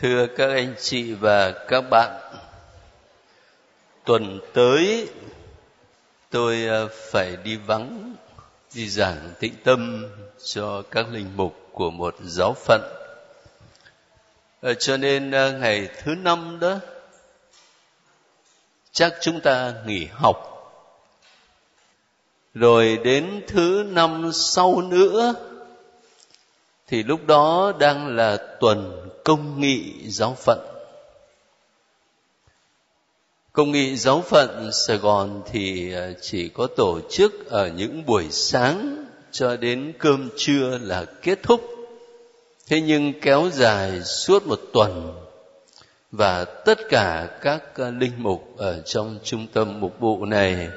Thưa các anh chị và các bạn, tuần tới tôi ờ, phải đi vắng, đi giảng tĩnh tâm cho các linh mục của một giáo phận. Ờ, cho nên ờ, ngày thứ năm đó, chắc chúng ta nghỉ học. Rồi đến thứ năm sau nữa, thì lúc đó đang là tuần công nghị giáo phận. Công nghị giáo phận sài gòn thì à, chỉ có tổ chức ở những buổi sáng cho đến cơm trưa là kết thúc. Thế nhưng kéo dài suốt một tuần và tất cả các à, linh mục ở trong trung tâm mục vụ này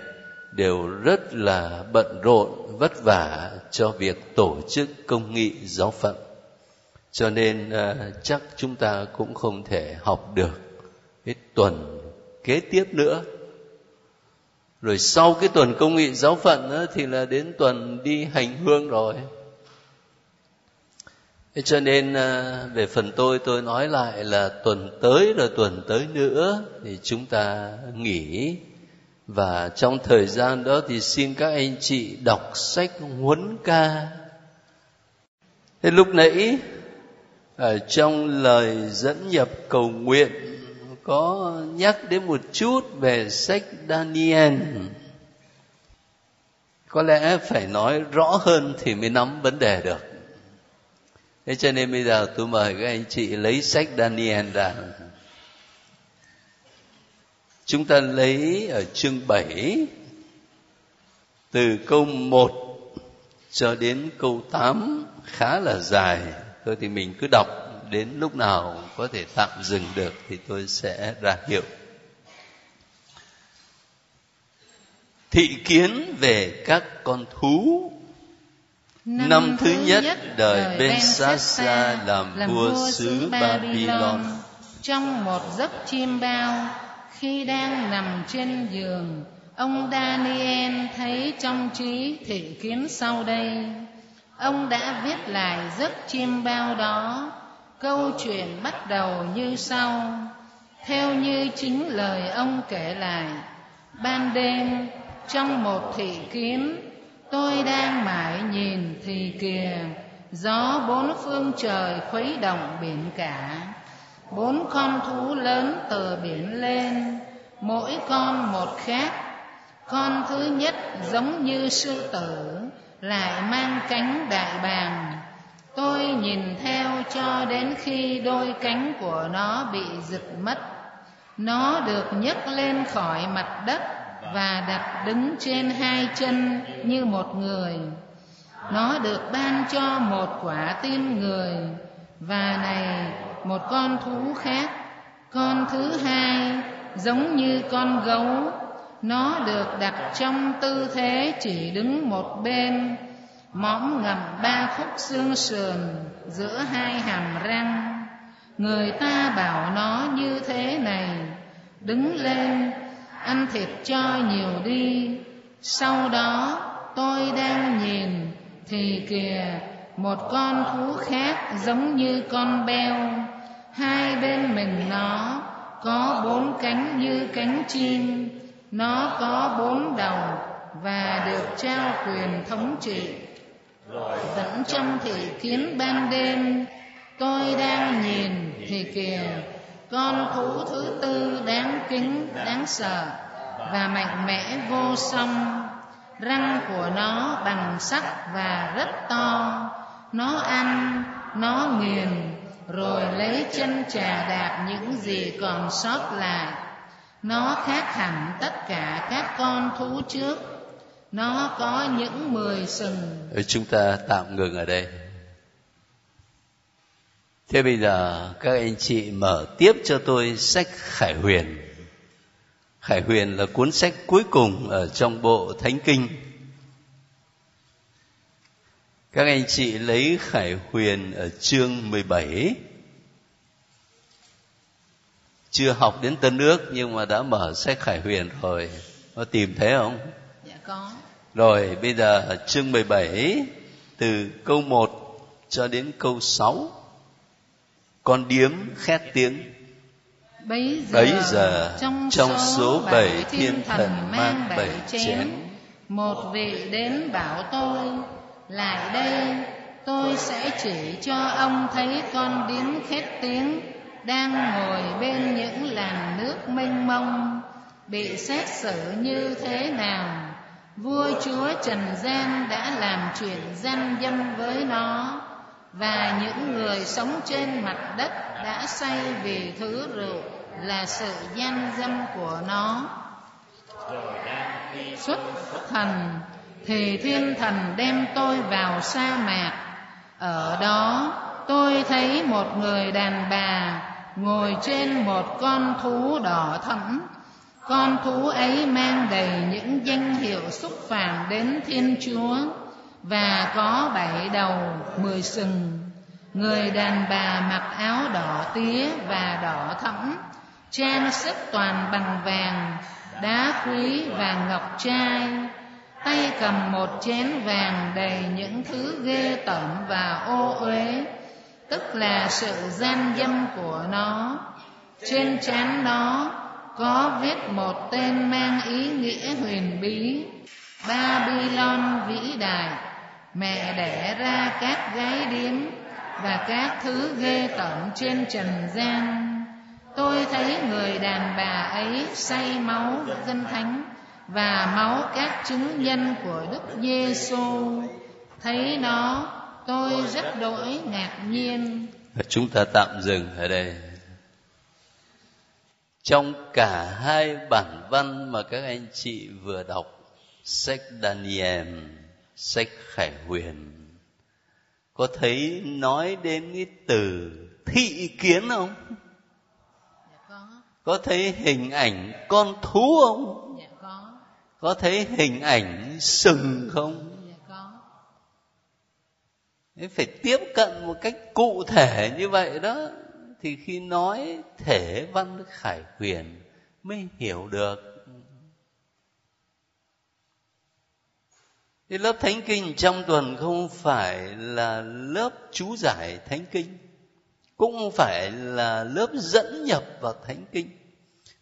đều rất là bận rộn vất vả cho việc tổ chức công nghị giáo phận. Cho nên à, chắc chúng ta cũng không thể học được cái tuần kế tiếp nữa. Rồi sau cái tuần công nghị giáo phận đó, thì là đến tuần đi hành hương rồi. Thế cho nên à, về phần tôi tôi nói lại là tuần tới là tuần tới nữa thì chúng ta nghỉ và trong thời gian đó thì xin các anh chị đọc sách huấn ca. Thế lúc nãy, ở trong lời dẫn nhập cầu nguyện, có nhắc đến một chút về sách Daniel. Có lẽ phải nói rõ hơn thì mới nắm vấn đề được. Thế cho nên bây giờ tôi mời các anh chị lấy sách Daniel ra chúng ta lấy ở chương 7 từ câu 1 cho đến câu 8 khá là dài. Thôi thì mình cứ đọc đến lúc nào có thể tạm dừng được thì tôi sẽ ra hiệu. Thị kiến về các con thú. Năm, năm thứ nhất, nhất đời Belshazzar làm, làm vua xứ Babylon. Trong một giấc chim bao khi đang nằm trên giường, ông Daniel thấy trong trí thị kiến sau đây. Ông đã viết lại giấc chim bao đó. Câu chuyện bắt đầu như sau. Theo như chính lời ông kể lại, ban đêm trong một thị kiến, tôi đang mãi nhìn thì kìa, gió bốn phương trời khuấy động biển cả bốn con thú lớn từ biển lên, mỗi con một khác. Con thứ nhất giống như sư tử, lại mang cánh đại bàng. Tôi nhìn theo cho đến khi đôi cánh của nó bị giật mất. Nó được nhấc lên khỏi mặt đất và đặt đứng trên hai chân như một người. Nó được ban cho một quả tim người. Và này một con thú khác. Con thứ hai, giống như con gấu, nó được đặt trong tư thế chỉ đứng một bên, mõm ngầm ba khúc xương sườn giữa hai hàm răng. Người ta bảo nó như thế này, đứng lên, ăn thịt cho nhiều đi. Sau đó, tôi đang nhìn, thì kìa, một con thú khác giống như con beo hai bên mình nó có bốn cánh như cánh chim. Nó có bốn đầu và được trao quyền thống trị. Vẫn trong thị kiến ban đêm, tôi đang nhìn thì kìa. Con thú thứ tư đáng kính, đáng sợ và mạnh mẽ vô song. Răng của nó bằng sắt và rất to. Nó ăn, nó nghiền rồi lấy chân trà đạp những gì còn sót lại. nó khác hẳn tất cả các con thú trước. Nó có những mười sừng. Chúng ta tạm ngừng ở đây. Thế bây giờ các anh chị mở tiếp cho tôi sách khải huyền. Khải huyền là cuốn sách cuối cùng ở trong bộ thánh kinh các anh chị lấy khải huyền ở chương 17 chưa học đến tân nước nhưng mà đã mở sách khải huyền rồi. Có tìm thấy không? Dạ có. Rồi bây giờ chương 17 từ câu 1 cho đến câu 6 con điếm khét tiếng. Bấy giờ, bấy giờ trong, trong số bảy thiên thần mang bảy chén. một vị đến bảo tôi lại đây, tôi sẽ chỉ cho ông thấy con điếm khét tiếng đang ngồi bên những làn nước mênh mông. Bị xét xử như thế nào? Vua chúa trần gian đã làm chuyện gian dâm với nó, và những người sống trên mặt đất đã say vì thứ rượu là sự gian dâm của nó. Xuất thần thì thiên thần đem tôi vào sa mạc. Ở đó, tôi thấy một người đàn bà ngồi trên một con thú đỏ thẫm. Con thú ấy mang đầy những danh hiệu xúc phạm đến thiên chúa và có bảy đầu, mười sừng. Người đàn bà mặc áo đỏ tía và đỏ thẫm, trang sức toàn bằng vàng, đá quý và ngọc trai tay cầm một chén vàng đầy những thứ ghê tởm và ô uế, tức là sự gian dâm của nó. Trên trán nó có viết một tên mang ý nghĩa huyền bí, babylon vĩ đại. Mẹ đẻ ra các gái điếm và các thứ ghê tởm trên trần gian. Tôi thấy người đàn bà ấy say máu, dân thánh và máu các chứng nhân của đức giêsu thấy nó tôi rất đỗi ngạc nhiên chúng ta tạm dừng ở đây trong cả hai bản văn mà các anh chị vừa đọc sách Daniel, sách Khải Huyền có thấy nói đến cái từ thị kiến không? dạ có Có thấy hình ảnh con thú không? Có thấy hình ảnh sừng không? dạ phải tiếp cận một cách cụ thể như vậy đó. Thì khi nói thể văn khải huyền mới hiểu được. Cái lớp thánh kinh trong tuần không phải là lớp chú giải thánh kinh cũng không phải là lớp dẫn nhập vào thánh kinh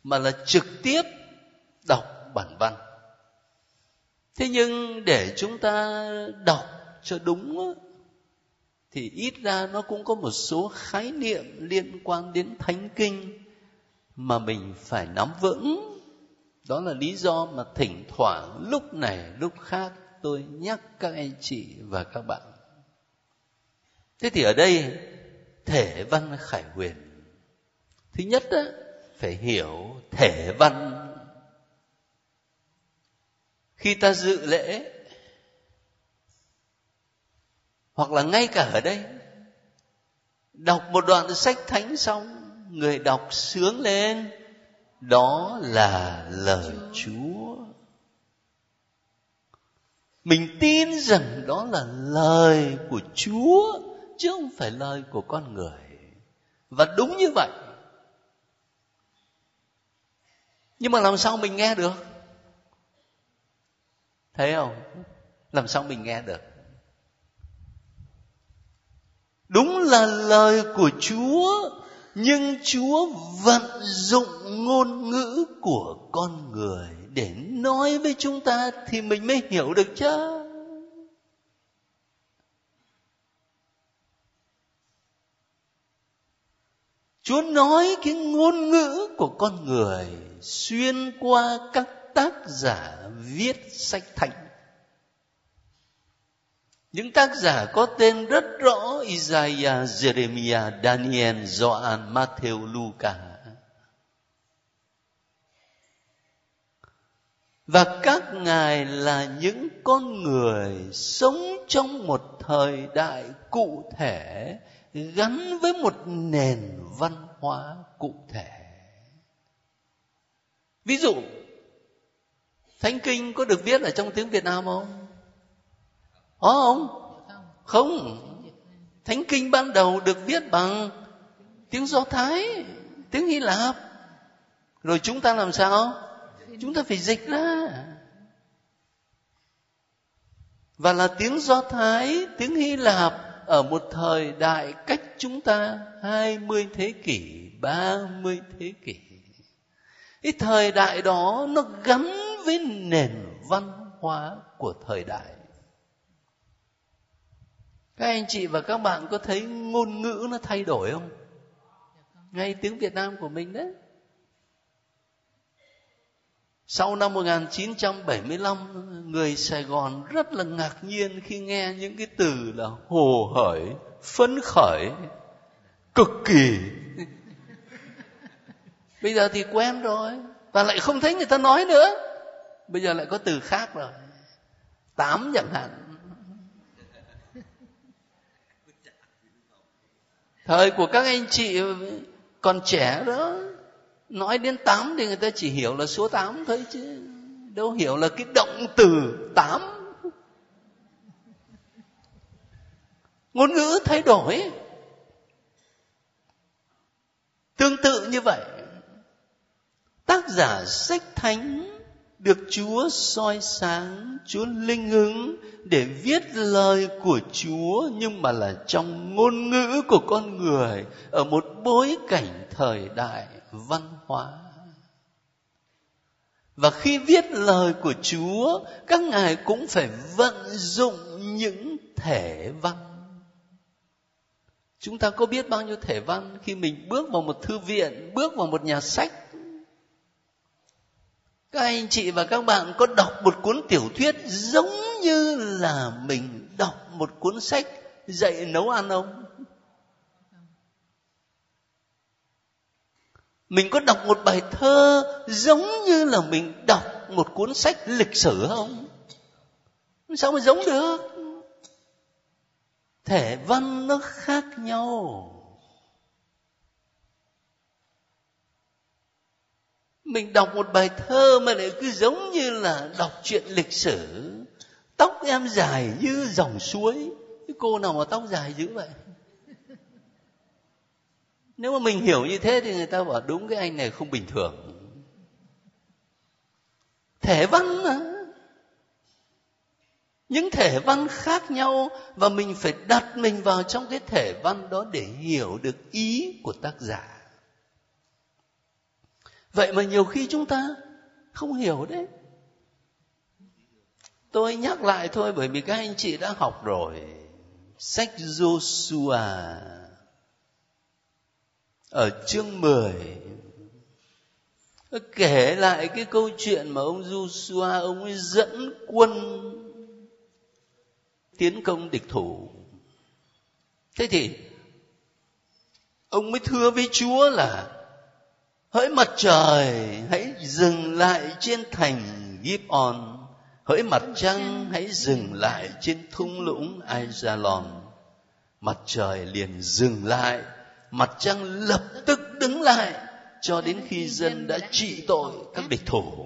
mà là trực tiếp đọc bản văn thế nhưng để chúng ta đọc cho đúng thì ít ra nó cũng có một số khái niệm liên quan đến thánh kinh mà mình phải nắm vững. Đó là lý do mà thỉnh thoảng lúc này lúc khác tôi nhắc các anh chị và các bạn. Thế thì ở đây thể văn khải huyền. Thứ nhất đó, phải hiểu thể văn khi ta dự lễ, hoặc là ngay cả ở đây, đọc một đoạn sách thánh xong, người đọc sướng lên, đó là lời chúa. Mình tin rằng đó là lời của chúa, chứ không phải lời của con người. Và đúng như vậy. Nhưng mà làm sao mình nghe được? Thấy không? Làm sao mình nghe được? Đúng là lời của chúa, nhưng chúa vận dụng ngôn ngữ của con người để nói với chúng ta thì mình mới hiểu được chứ. Chúa nói cái ngôn ngữ của con người xuyên qua các tác giả viết sách thánh những tác giả có tên rất rõ Isaiah, Jeremiah, Daniel, Gioan, Matthew, Luca. Và các ngài là những con người sống trong một thời đại cụ thể gắn với một nền văn hóa cụ thể. Ví dụ, Thánh Kinh có được viết ở trong tiếng Việt Nam không? Có không? Không. Thánh kinh ban đầu được viết bằng tiếng Do Thái, tiếng Hy Lạp. Rồi chúng ta làm sao? Chúng ta phải dịch ra. Và là tiếng Do Thái, tiếng Hy Lạp ở một thời đại cách chúng ta 20 thế kỷ, 30 thế kỷ. Cái thời đại đó nó gắn với nền văn hóa của thời đại. Các anh chị và các bạn có thấy ngôn ngữ nó thay đổi không? Ngay tiếng Việt Nam của mình đấy. Sau năm 1975, người Sài Gòn rất là ngạc nhiên khi nghe những cái từ là hồ hởi, phấn khởi, cực kỳ. Bây giờ thì quen rồi, và lại không thấy người ta nói nữa. Bây giờ lại có từ khác rồi. Tám chẳng hạn. Thời của các anh chị còn trẻ đó, nói đến tám thì người ta chỉ hiểu là số tám thôi chứ đâu hiểu là cái động từ tám ngôn ngữ thay đổi tương tự như vậy tác giả sách thánh được Chúa soi sáng, Chúa linh ứng để viết lời của Chúa nhưng mà là trong ngôn ngữ của con người ở một bối cảnh thời đại văn hóa. Và khi viết lời của Chúa, các ngài cũng phải vận dụng những thể văn. Chúng ta có biết bao nhiêu thể văn khi mình bước vào một thư viện, bước vào một nhà sách các anh chị và các bạn có đọc một cuốn tiểu thuyết giống như là mình đọc một cuốn sách dạy nấu ăn không? Mình có đọc một bài thơ giống như là mình đọc một cuốn sách lịch sử không? Sao mà giống được? Thể văn nó khác nhau. Mình đọc một bài thơ mà lại cứ giống như là đọc chuyện lịch sử. Tóc em dài như dòng suối. Cái cô nào mà tóc dài dữ vậy? Nếu mà mình hiểu như thế thì người ta bảo đúng cái anh này không bình thường. Thể văn mà những thể văn khác nhau và mình phải đặt mình vào trong cái thể văn đó để hiểu được ý của tác giả vậy mà nhiều khi chúng ta không hiểu đấy. Tôi nhắc lại thôi, bởi vì các anh chị đã học rồi. Sách Joshua ở chương 10 kể lại cái câu chuyện mà ông Joshua, ông ấy dẫn quân tiến công địch thủ. Thế thì ông mới thưa với Chúa là hỡi mặt trời, hãy dừng lại trên thành Gibon. hỡi mặt trăng, hãy dừng lại trên thung lũng Ajalon. Mặt trời liền dừng lại, mặt trăng lập tức đứng lại, cho đến khi dân đã trị tội các địch thủ.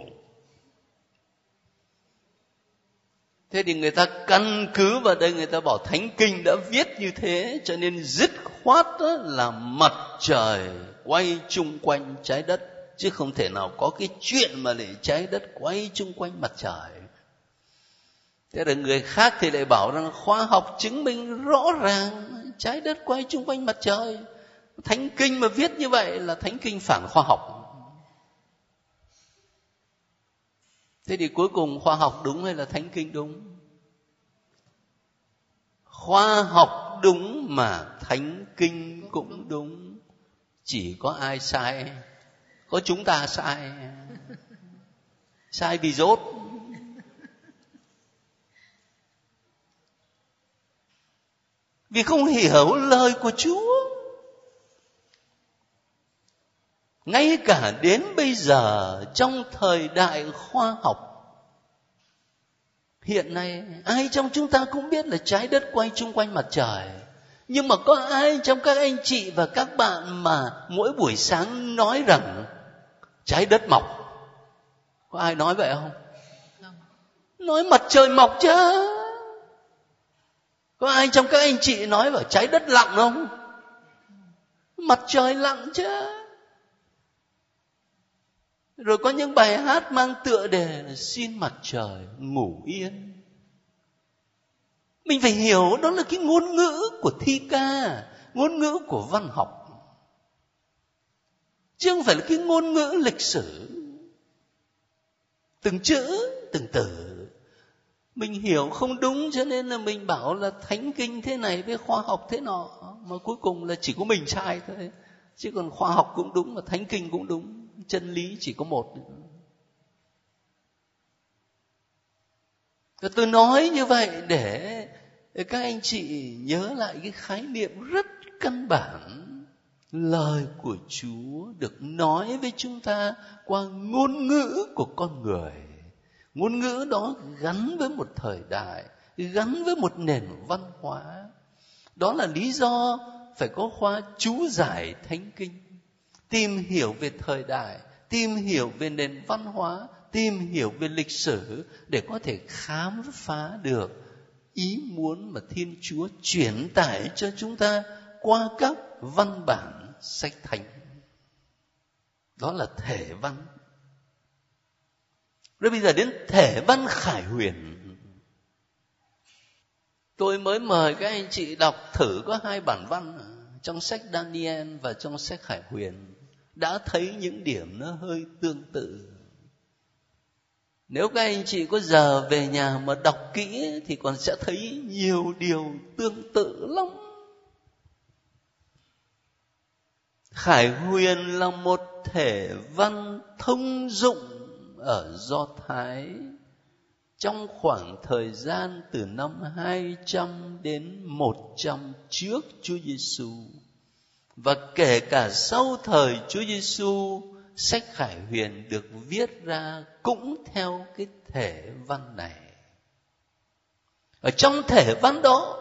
Thế thì người ta căn cứ vào đây, người ta bảo thánh kinh đã viết như thế, cho nên dứt khoát là mặt trời quay chung quanh trái đất, chứ không thể nào có cái chuyện mà để trái đất quay chung quanh mặt trời. Thế là người khác thì lại bảo rằng khoa học chứng minh rõ ràng trái đất quay chung quanh mặt trời. Thánh kinh mà viết như vậy là thánh kinh phản khoa học. Thế thì cuối cùng khoa học đúng hay là thánh kinh đúng? Khoa học đúng mà thánh kinh cũng đúng chỉ có ai sai? Có chúng ta sai? Sai vì dốt vì không hiểu lời của chúa. Ngay cả đến bây giờ, trong thời đại khoa học, hiện nay, ai trong chúng ta cũng biết là trái đất quay chung quanh mặt trời nhưng mà có ai trong các anh chị và các bạn mà mỗi buổi sáng nói rằng trái đất mọc có ai nói vậy không? Nói mặt trời mọc chứ. Có ai trong các anh chị nói vào trái đất lặn không? Mặt trời lặn chứ. Rồi có những bài hát mang tựa đề là xin mặt trời ngủ yên mình phải hiểu đó là cái ngôn ngữ của thi ca, ngôn ngữ của văn học. Chứ không phải là cái ngôn ngữ lịch sử. Từng chữ, từng từ. Mình hiểu không đúng cho nên là mình bảo là thánh kinh thế này với khoa học thế nọ, mà cuối cùng là chỉ có mình sai thôi. Chứ còn khoa học cũng đúng mà thánh kinh cũng đúng, chân lý chỉ có một. Và tôi nói như vậy để các anh chị nhớ lại cái khái niệm rất căn bản. Lời của chúa được nói với chúng ta qua ngôn ngữ của con người. Ngôn ngữ đó gắn với một thời đại, gắn với một nền văn hóa. Đó là lý do phải có khoa chú giải thánh kinh, tìm hiểu về thời đại, tìm hiểu về nền văn hóa tìm hiểu về lịch sử để có thể khám phá được ý muốn mà thiên chúa truyền tải cho chúng ta qua các văn bản sách thánh. Đó là thể văn. Rồi bây giờ đến thể văn khải huyền. Tôi mới mời các anh chị đọc thử có hai bản văn trong sách Daniel và trong sách Khải Huyền. Đã thấy những điểm nó hơi tương tự. Nếu các anh chị có giờ về nhà mà đọc kỹ thì còn sẽ thấy nhiều điều tương tự lắm. Khải Huyền là một thể văn thông dụng ở Do Thái trong khoảng thời gian từ năm 200 đến 100 trước Chúa Giêsu và kể cả sau thời Chúa Giêsu sách Khải Huyền được viết ra cũng theo cái thể văn này. Ở trong thể văn đó,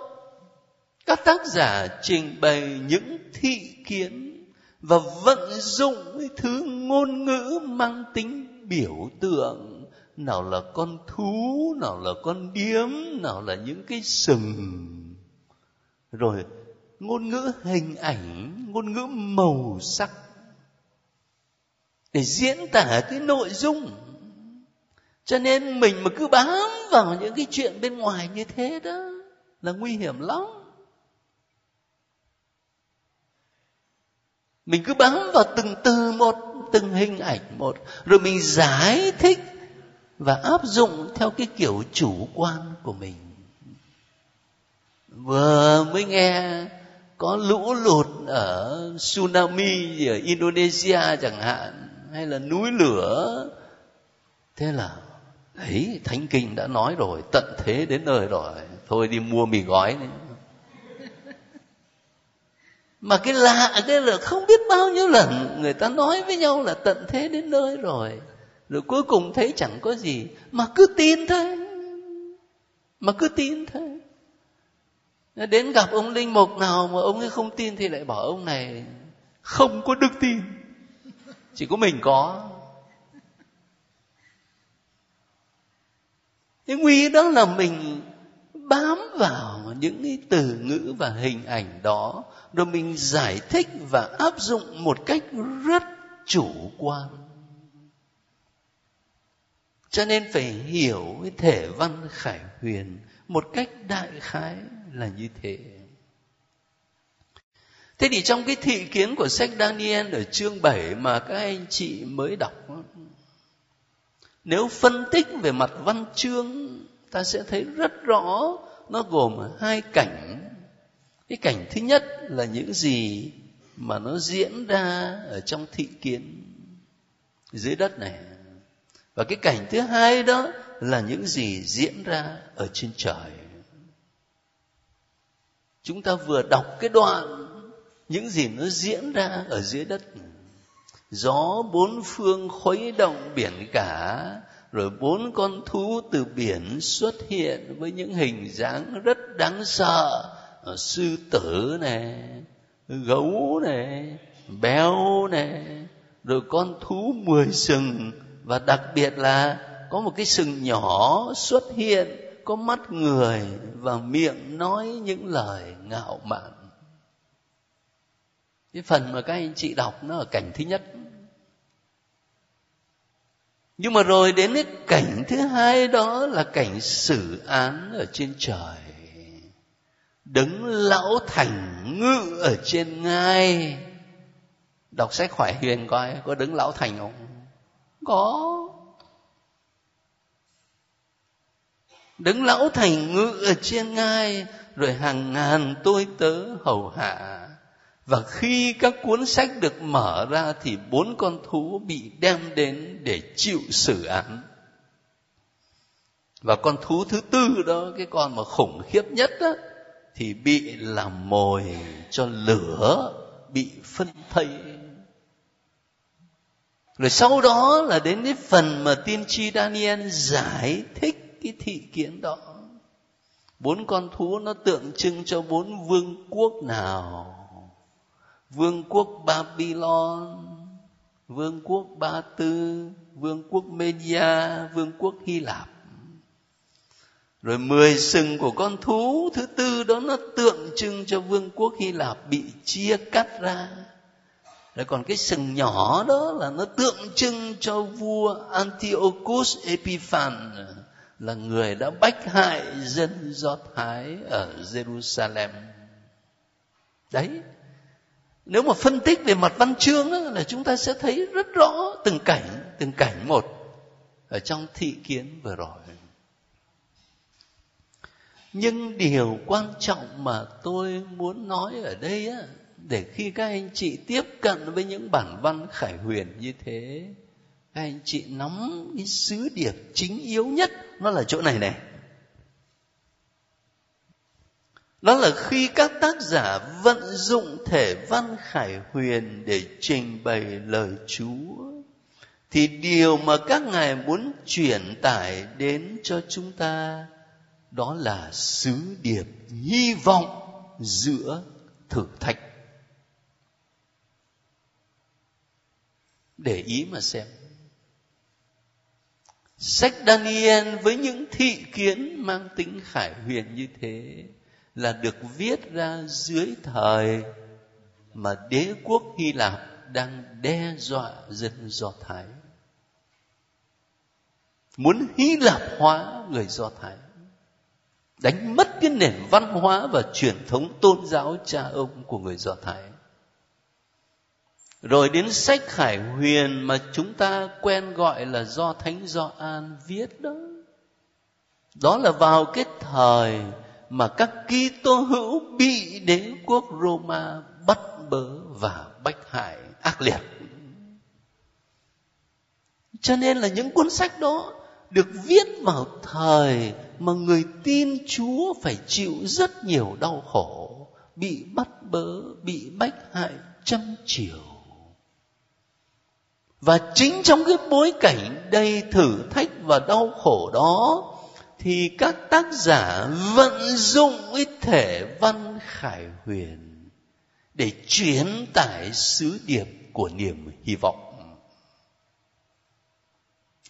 các tác giả trình bày những thị kiến và vận dụng cái thứ ngôn ngữ mang tính biểu tượng nào là con thú nào là con điếm nào là những cái sừng rồi ngôn ngữ hình ảnh ngôn ngữ màu sắc để diễn tả cái nội dung. Cho nên mình mà cứ bám vào những cái chuyện bên ngoài như thế đó là nguy hiểm lắm. Mình cứ bám vào từng từ một, từng hình ảnh một, rồi mình giải thích và áp dụng theo cái kiểu chủ quan của mình. Vừa mới nghe có lũ lụt ở tsunami ở Indonesia chẳng hạn hay là núi lửa? Thế là ấy thánh kinh đã nói rồi, tận thế đến nơi rồi, thôi đi mua mì gói đi. Mà cái lạ, cái là không biết bao nhiêu lần người ta nói với nhau là tận thế đến nơi rồi rồi cuối cùng thấy chẳng có gì, mà cứ tin thôi, mà cứ tin thôi. Đến gặp ông linh mục nào mà ông ấy không tin thì lại bảo ông này, không có đức tin chỉ có mình có. Cái nguy đó là mình bám vào những cái từ ngữ và hình ảnh đó, rồi mình giải thích và áp dụng một cách rất chủ quan. Cho nên phải hiểu cái thể văn khải huyền một cách đại khái là như thế thế thì trong cái thị kiến của sách daniel ở chương 7 mà các anh chị mới đọc, nếu phân tích về mặt văn chương, ta sẽ thấy rất rõ nó gồm hai cảnh. Cái cảnh thứ nhất là những gì mà nó diễn ra ở trong thị kiến dưới đất này. Và cái cảnh thứ hai đó là những gì diễn ra ở trên trời. Chúng ta vừa đọc cái đoạn những gì nó diễn ra ở dưới đất. Gió bốn phương khuấy động biển cả, rồi bốn con thú từ biển xuất hiện với những hình dáng rất đáng sợ. Ờ, sư tử này gấu này béo này rồi con thú mười sừng. Và đặc biệt là có một cái sừng nhỏ xuất hiện, có mắt người và miệng nói những lời ngạo mạn cái phần mà các anh chị đọc nó ở cảnh thứ nhất. Nhưng mà rồi đến cái cảnh thứ hai đó là cảnh xử án ở trên trời. Đứng lão thành ngự ở trên ngai. Đọc sách khỏe huyền coi có đứng lão thành không? Có. Đứng lão thành ngự ở trên ngai, rồi hàng ngàn tôi tớ hầu hạ và khi các cuốn sách được mở ra thì bốn con thú bị đem đến để chịu xử án. Và con thú thứ tư đó, cái con mà khủng khiếp nhất đó thì bị làm mồi cho lửa, bị phân thây. Rồi sau đó là đến cái phần mà tiên tri Daniel giải thích cái thị kiến đó. Bốn con thú nó tượng trưng cho bốn vương quốc nào? Vương quốc babylon, vương quốc ba tư, vương quốc media, vương quốc hy lạp rồi mười sừng của con thú thứ tư đó nó tượng trưng cho vương quốc hy lạp bị chia cắt ra rồi còn cái sừng nhỏ đó là nó tượng trưng cho vua Antiochus Epiphan, là người đã bách hại dân Do Thái ở Jerusalem. Đấy. Nếu mà phân tích về mặt văn chương đó, là chúng ta sẽ thấy rất rõ từng cảnh, từng cảnh một ở trong thị kiến vừa rồi. Nhưng điều quan trọng mà tôi muốn nói ở đây á, để khi các anh chị tiếp cận với những bản văn khải huyền như thế các anh chị nắm cái sứ điệp chính yếu nhất nó là chỗ này này đó là khi các tác giả vận dụng thể văn khải huyền để trình bày lời chúa. Thì điều mà các ngài muốn truyền tải đến cho chúng ta, đó là sứ điệp hy vọng giữa thử thách. Để ý mà xem. Sách Daniel với những thị kiến mang tính khải huyền như thế là được viết ra dưới thời mà đế quốc Hy Lạp đang đe dọa dân Do Thái. Muốn Hy Lạp hóa người Do Thái. Đánh mất cái nền văn hóa và truyền thống tôn giáo cha ông của người Do Thái rồi đến sách khải huyền mà chúng ta quen gọi là do thánh do an viết đó đó là vào cái thời mà các Kitô hữu bị đế quốc Roma bắt bớ và bách hại ác liệt. Cho nên là những cuốn sách đó được viết vào thời mà người tin Chúa phải chịu rất nhiều đau khổ, bị bắt bớ, bị bách hại trăm chiều và chính trong cái bối cảnh đầy thử thách và đau khổ đó thì các tác giả vận dụng cái thể văn khải huyền để truyền tải sứ điệp của niềm hy vọng.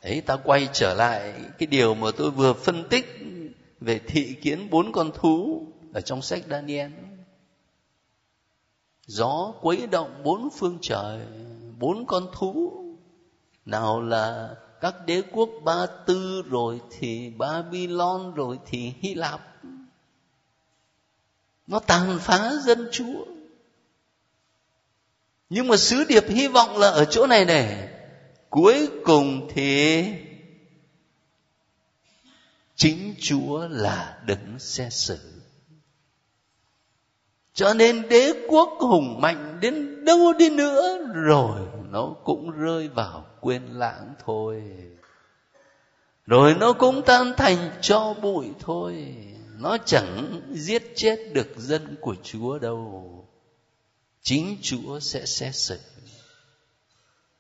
Ấy ta quay trở lại cái điều mà tôi vừa phân tích về thị kiến bốn con thú ở trong sách Daniel. Gió quấy động bốn phương trời, bốn con thú, nào là các đế quốc ba tư rồi thì babylon rồi thì hy lạp. Nó tàn phá dân chúa. Nhưng mà sứ điệp hy vọng là ở chỗ này này cuối cùng thì chính chúa là đấng xét xử. Cho nên đế quốc hùng mạnh đến đâu đi nữa rồi nó cũng rơi vào quên lãng thôi. Rồi nó cũng tan thành cho bụi thôi. Nó chẳng giết chết được dân của chúa đâu. Chính chúa sẽ xét xử.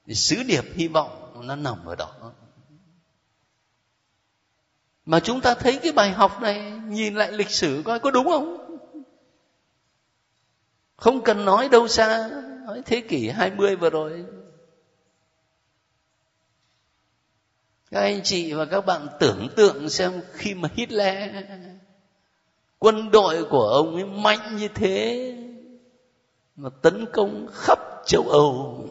Sứ điệp hy vọng nó nằm ở đó. Mà chúng ta thấy cái bài học này, nhìn lại lịch sử coi có đúng không? Không cần nói đâu xa. Nói thế kỷ 20 vừa rồi các anh chị và các bạn tưởng tượng xem khi mà Hitler, quân đội của ông ấy mạnh như thế, mà tấn công khắp châu Âu.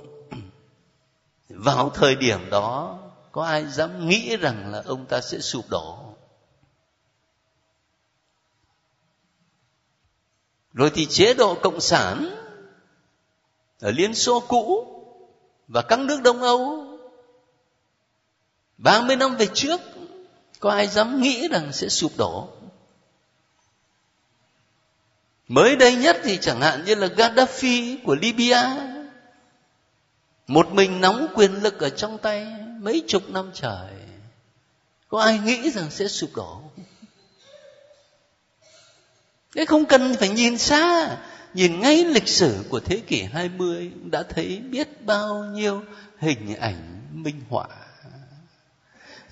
Vào thời điểm đó, có ai dám nghĩ rằng là ông ta sẽ sụp đổ? Rồi thì chế độ cộng sản ở liên xô cũ và các nước đông âu 30 năm về trước, có ai dám nghĩ rằng sẽ sụp đổ? Mới đây nhất thì chẳng hạn như là gaddafi của libya, một mình nắm quyền lực ở trong tay mấy chục năm trời, có ai nghĩ rằng sẽ sụp đổ? Thế không cần phải nhìn xa, Nhìn ngay lịch sử của thế kỷ 20 Đã thấy biết bao nhiêu hình ảnh minh họa.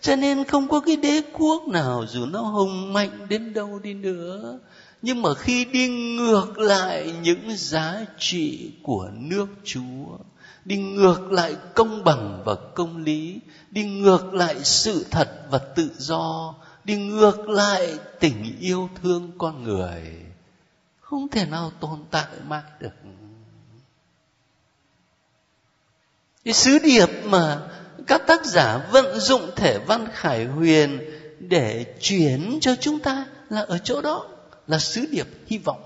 Cho nên không có cái đế quốc nào Dù nó hùng mạnh đến đâu đi nữa. Nhưng mà khi đi ngược lại những giá trị của nước Chúa, đi ngược lại công bằng và công lý, đi ngược lại sự thật và tự do, đi ngược lại tình yêu thương con người, không thể nào tồn tại mãi được. Cái sứ điệp mà các tác giả vận dụng thể văn khải huyền để chuyển cho chúng ta là ở chỗ đó, là sứ điệp hy vọng.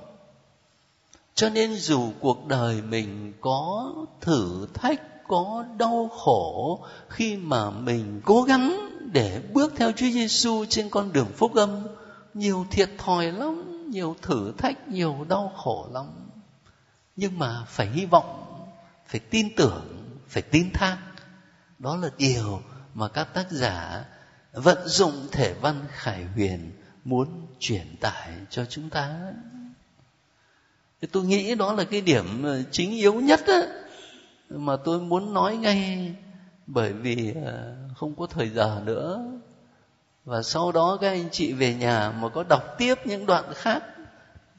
Cho nên dù cuộc đời mình có thử thách, có đau khổ, khi mà mình cố gắng để bước theo Chúa Giêsu trên con đường phúc âm, nhiều thiệt thòi lắm, nhiều thử thách, nhiều đau khổ lắm. Nhưng mà phải hy vọng, phải tin tưởng, phải tin thác đó là điều mà các tác giả vận dụng thể văn khải huyền muốn truyền tải cho chúng ta. Tôi nghĩ đó là cái điểm ờ, chính yếu nhất á, mà tôi muốn nói ngay bởi vì ờ, không có thời giờ nữa. Và sau đó các anh chị về nhà mà có đọc tiếp những đoạn khác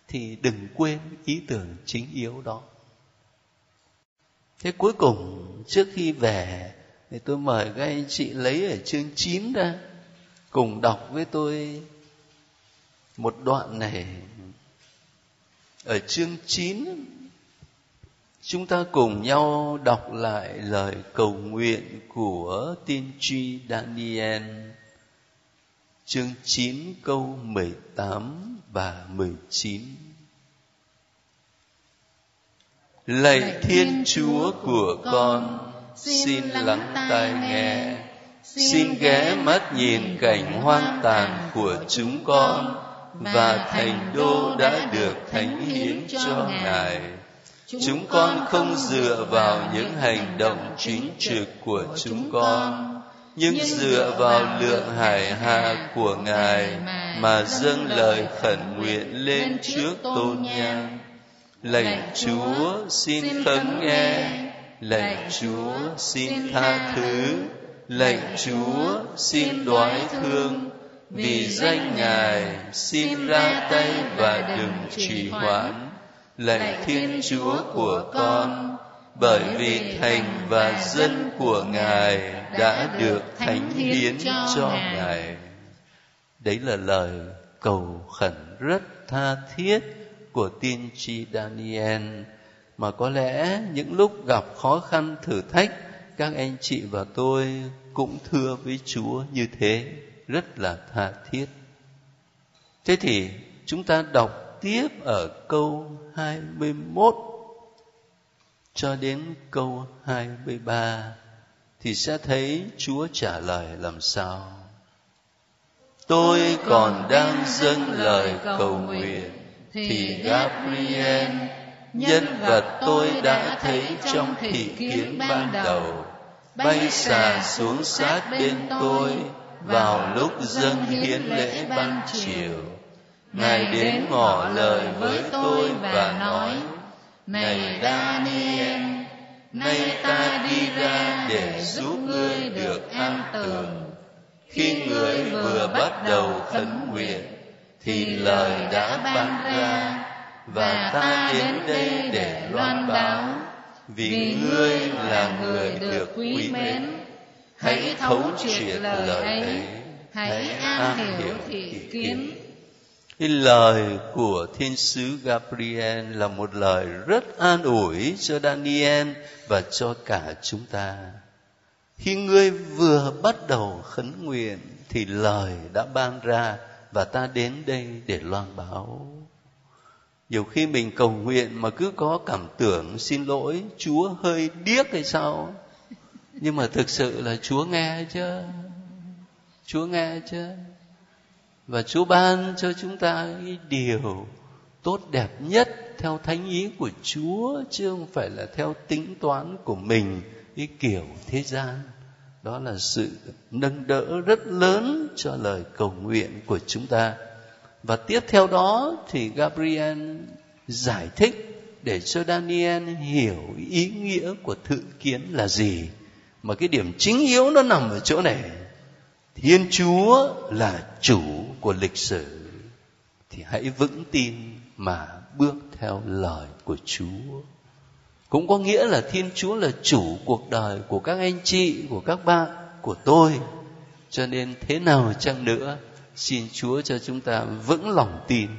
thì đừng quên ý tưởng chính yếu đó. Thế cuối cùng trước khi về thì tôi mời các anh chị lấy ở chương 9 ra cùng đọc với tôi một đoạn này. Ở chương 9 chúng ta cùng nhau đọc lại lời cầu nguyện của tiên tri Daniel. Chương 9 câu 18 và 19 Lạy Thiên Chúa của con, xin lắng tai nghe, xin ghé mắt nhìn cảnh hoang tàn của chúng con và thành đô đã được thánh hiến cho ngài. Chúng con không dựa vào những hành động chính trực của chúng con nhưng dựa vào lượng hải hạ của ngài mà dâng lời khẩn nguyện lên trước tôn nhang. lạy chúa xin khấn nghe lạy chúa xin tha thứ. lạy chúa xin đoái thương. vì danh ngài xin ra tay và đừng trì hoãn. lạy thiên chúa của con. bởi vì thành và dân của ngài đã được thánh hiến cho ngài. Đấy là lời cầu khẩn rất tha thiết của tiên tri daniel mà có lẽ những lúc gặp khó khăn thử thách, các anh chị và tôi cũng thưa với chúa như thế, rất là tha thiết. Thế thì chúng ta đọc tiếp ở câu 21 cho đến câu 23 thì sẽ thấy Chúa trả lời làm sao. Tôi còn đang dâng lời cầu nguyện thì Gabriel nhân vật tôi đã thấy trong thị kiến ban đầu. bay xà xuống sát bên tôi vào lúc dâng hiến lễ ban chiều ngài đến ngỏ lời với tôi và nói này daniel nay ta đi ra để giúp ngươi được an tường. khi người vừa bắt đầu khấn nguyện thì lời đã ban ra và ta đến đây để loan báo. vì ngươi là người được quý mến. hãy thấu triệt lời ấy. hãy an hiểu thị kiến. Cái lời của thiên sứ Gabriel là một lời rất an ủi cho Daniel và cho cả chúng ta. Khi ngươi vừa bắt đầu khấn nguyện thì lời đã ban ra và ta đến đây để loan báo nhiều khi mình cầu nguyện mà cứ có cảm tưởng xin lỗi, chúa hơi điếc hay sao? Nhưng mà thực sự là chúa nghe chứ. Chúa nghe chứ. Và chúa ban cho chúng ta cái điều tốt đẹp nhất theo thánh ý của chúa chứ không phải là theo tính toán của mình, cái kiểu thế gian. Đó là sự nâng đỡ rất lớn cho lời cầu nguyện của chúng ta và tiếp theo đó thì gabriel giải thích để cho daniel hiểu ý nghĩa của thự kiến là gì. Mà cái điểm chính yếu nó nằm ở chỗ này. Thiên chúa là chủ của lịch sử. Thì hãy vững tin mà bước theo lời của chúa. Cũng có nghĩa là thiên chúa là chủ cuộc đời của các anh chị, của các bạn, của tôi. Cho nên thế nào chăng nữa xin chúa cho chúng ta vững lòng tin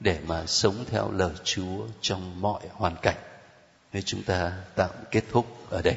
để mà sống theo lời chúa trong mọi hoàn cảnh. Nên chúng ta tạm kết thúc ở đây.